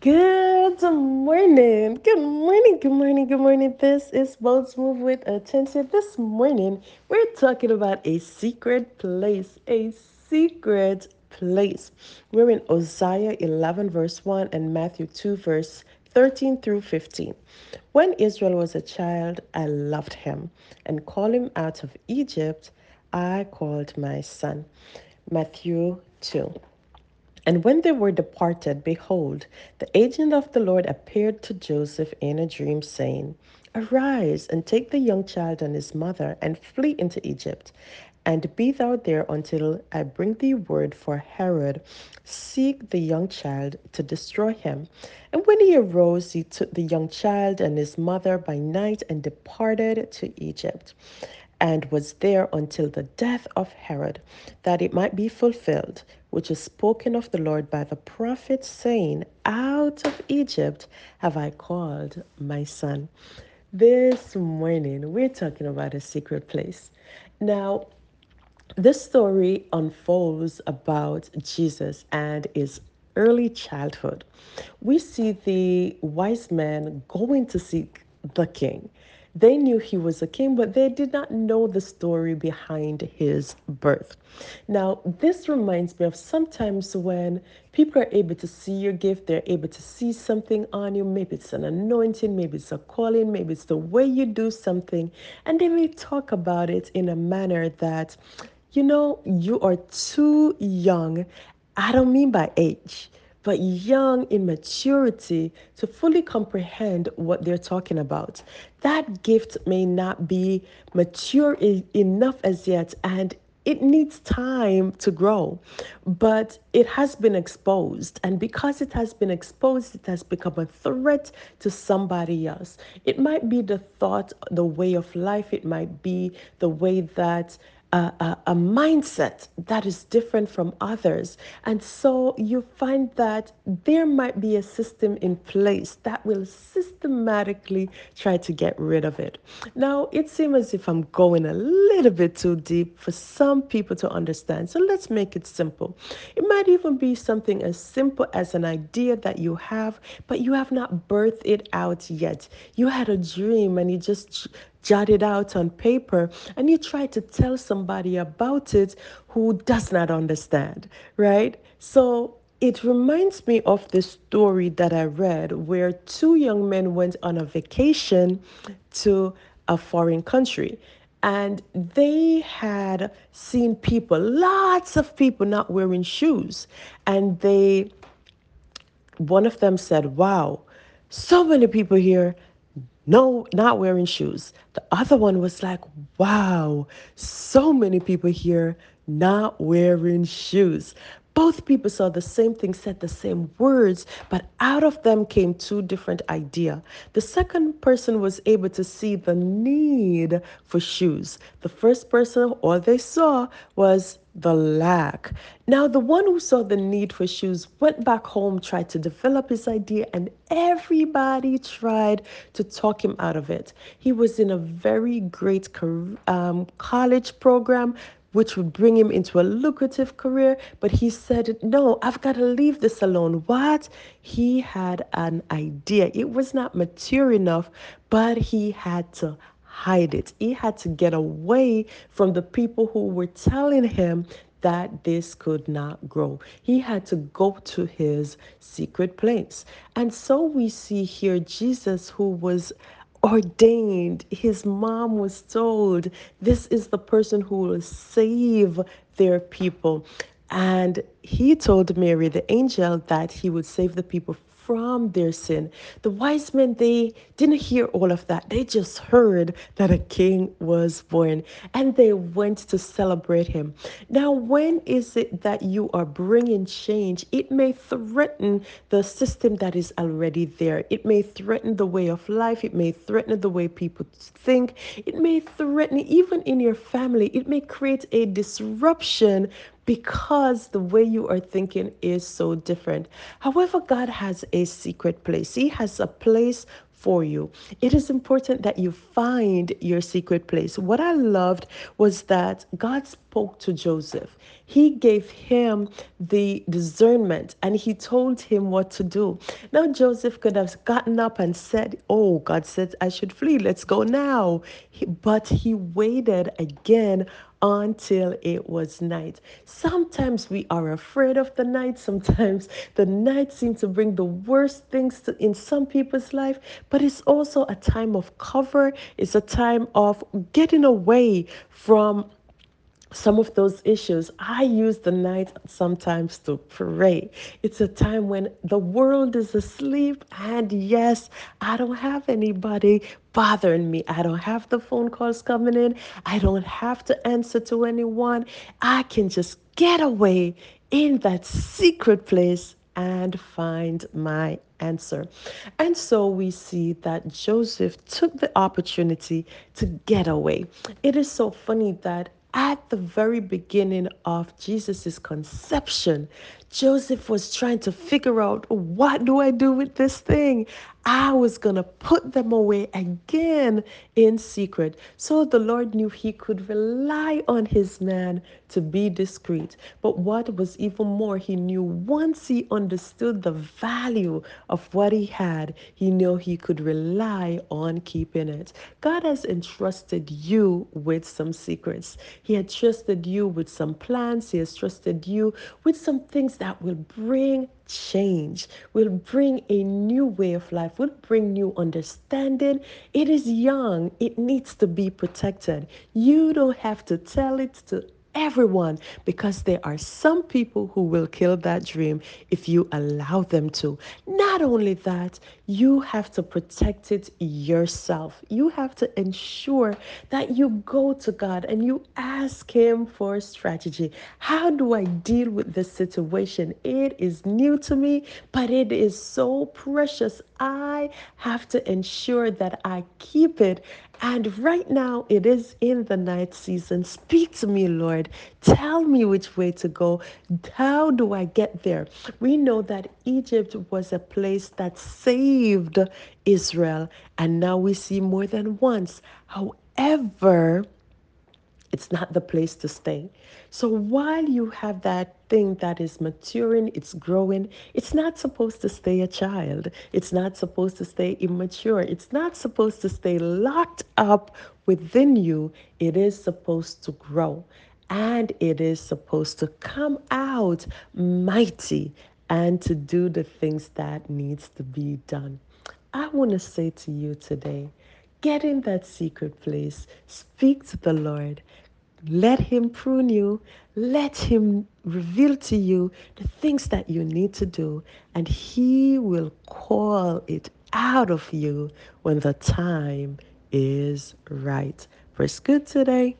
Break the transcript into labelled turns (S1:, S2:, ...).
S1: Good morning. Good morning. Good morning. Good morning. This is Boats Move with Attention. This morning, we're talking about a secret place. A secret place. We're in Hosea 11, verse 1, and Matthew 2, verse 13 through 15. When Israel was a child, I loved him and called him out of Egypt. I called my son. Matthew 2. And when they were departed, behold, the agent of the Lord appeared to Joseph in a dream, saying, Arise and take the young child and his mother and flee into Egypt. And be thou there until I bring thee word for Herod. Seek the young child to destroy him. And when he arose, he took the young child and his mother by night and departed to Egypt and was there until the death of Herod, that it might be fulfilled, which is spoken of the Lord by the prophet, saying, Out of Egypt have I called my son. This morning, we're talking about a secret place. Now, this story unfolds about Jesus and his early childhood. We see the wise men going to seek the king. They knew he was a king, but they did not know the story behind his birth. Now, this reminds me of sometimes when people are able to see your gift, they're able to see something on you. Maybe it's an anointing, maybe it's a calling, maybe it's the way you do something, and they may talk about it in a manner that you know, you are too young. I don't mean by age, but young in maturity to fully comprehend what they're talking about. That gift may not be mature enough as yet, and it needs time to grow, but it has been exposed. And because it has been exposed, it has become a threat to somebody else. It might be the thought, the way of life, it might be the way that a, a, a, mindset that is different from others. And so you find that there might be a system in place that will systematically try to get rid of it. Now, it seems as if I'm going a little bit too deep for some people to understand. So let's make it simple. It might even be something as simple as an idea that you have, but you have not birthed it out yet. You had a dream and you just jot it out on paper and you try to tell somebody about it who does not understand, right? So it reminds me of the story that I read where two young men went on a vacation to a foreign country and they had seen people, lots of people not wearing shoes. And they, one of them said, Wow, so many people here no, not wearing shoes. The other one was like, wow, so many people here not wearing shoes. Both people saw the same thing, said the same words, but out of them came two different ideas. The second person was able to see the need for shoes. The first person, all they saw was the lack. Now, the one who saw the need for shoes went back home, tried to develop his idea, and everybody tried to talk him out of it. He was in a very great um, college program, which would bring him into a lucrative career. But he said, No, I've got to leave this alone. What? He had an idea. It was not mature enough, but he had to hide it. He had to get away from the people who were telling him that this could not grow. He had to go to his secret place. And so we see here Jesus, who was ordained. His mom was told, This is the person who will save their people. And he told Mary, the angel, that he would save the people from their sin. The wise men, they didn't hear all of that. They just heard that a king was born and they went to celebrate him. Now, when is it that you are bringing change? It may threaten the system that is already there. It may threaten the way of life. It may threaten the way people think. It may threaten even in your family. It may create a disruption because the way you are thinking is so different. However, God has a secret place, He has a place for you. It is important that you find your secret place. What I loved was that God spoke to Joseph. He gave him the discernment and he told him what to do. Now, Joseph could have gotten up and said, Oh, God said I should flee. Let's go now. but he waited again until it was night. Sometimes we are afraid of the night. Sometimes the night seems to bring the worst things to, in some people's life, but it's also a time of cover. It's a time of getting away from some of those issues. I use the night sometimes to pray. It's a time when the world is asleep, and yes, I don't have anybody bothering me. I don't have the phone calls coming in. I don't have to answer to anyone. I can just get away in that secret place and find my answer. And so we see that Joseph took the opportunity to get away. It is so funny that at the very beginning of Jesus' conception, Joseph was trying to figure out what do I do with this thing? I was going to put them away again in secret. So the Lord knew he could rely on his man to be discreet. But what was even more, he knew once he understood the value of what he had, he knew he could rely on keeping it. God has entrusted you with some secrets. He had trusted you with some plans. He has trusted you with some things that will bring change, will bring a new way of life, will bring new understanding. It is young, it needs to be protected. You don't have to tell it to everyone because there are some people who will kill that dream if you allow them to. Not only that, you have to protect it yourself. You have to ensure that you go to God and you ask Him for strategy. How do I deal with this situation? It is new to me, but it is so precious. I have to ensure that I keep it and right now, it is in the night season. Speak to me, Lord. Tell me which way to go. How do I get there? We know that Egypt was a place that saved Israel, and now we see more than once. However, it's not the place to stay. So while you have that thing that is maturing, it's growing, it's not supposed to stay a child. It's not supposed to stay immature. It's not supposed to stay locked up within you. It is supposed to grow and it is supposed to come out mighty and to do the things that needs to be done. I want to say to you today, Get in that secret place. Speak to the Lord. Let Him prune you. Let Him reveal to you the things that you need to do, and He will call it out of you when the time is right. First, good today.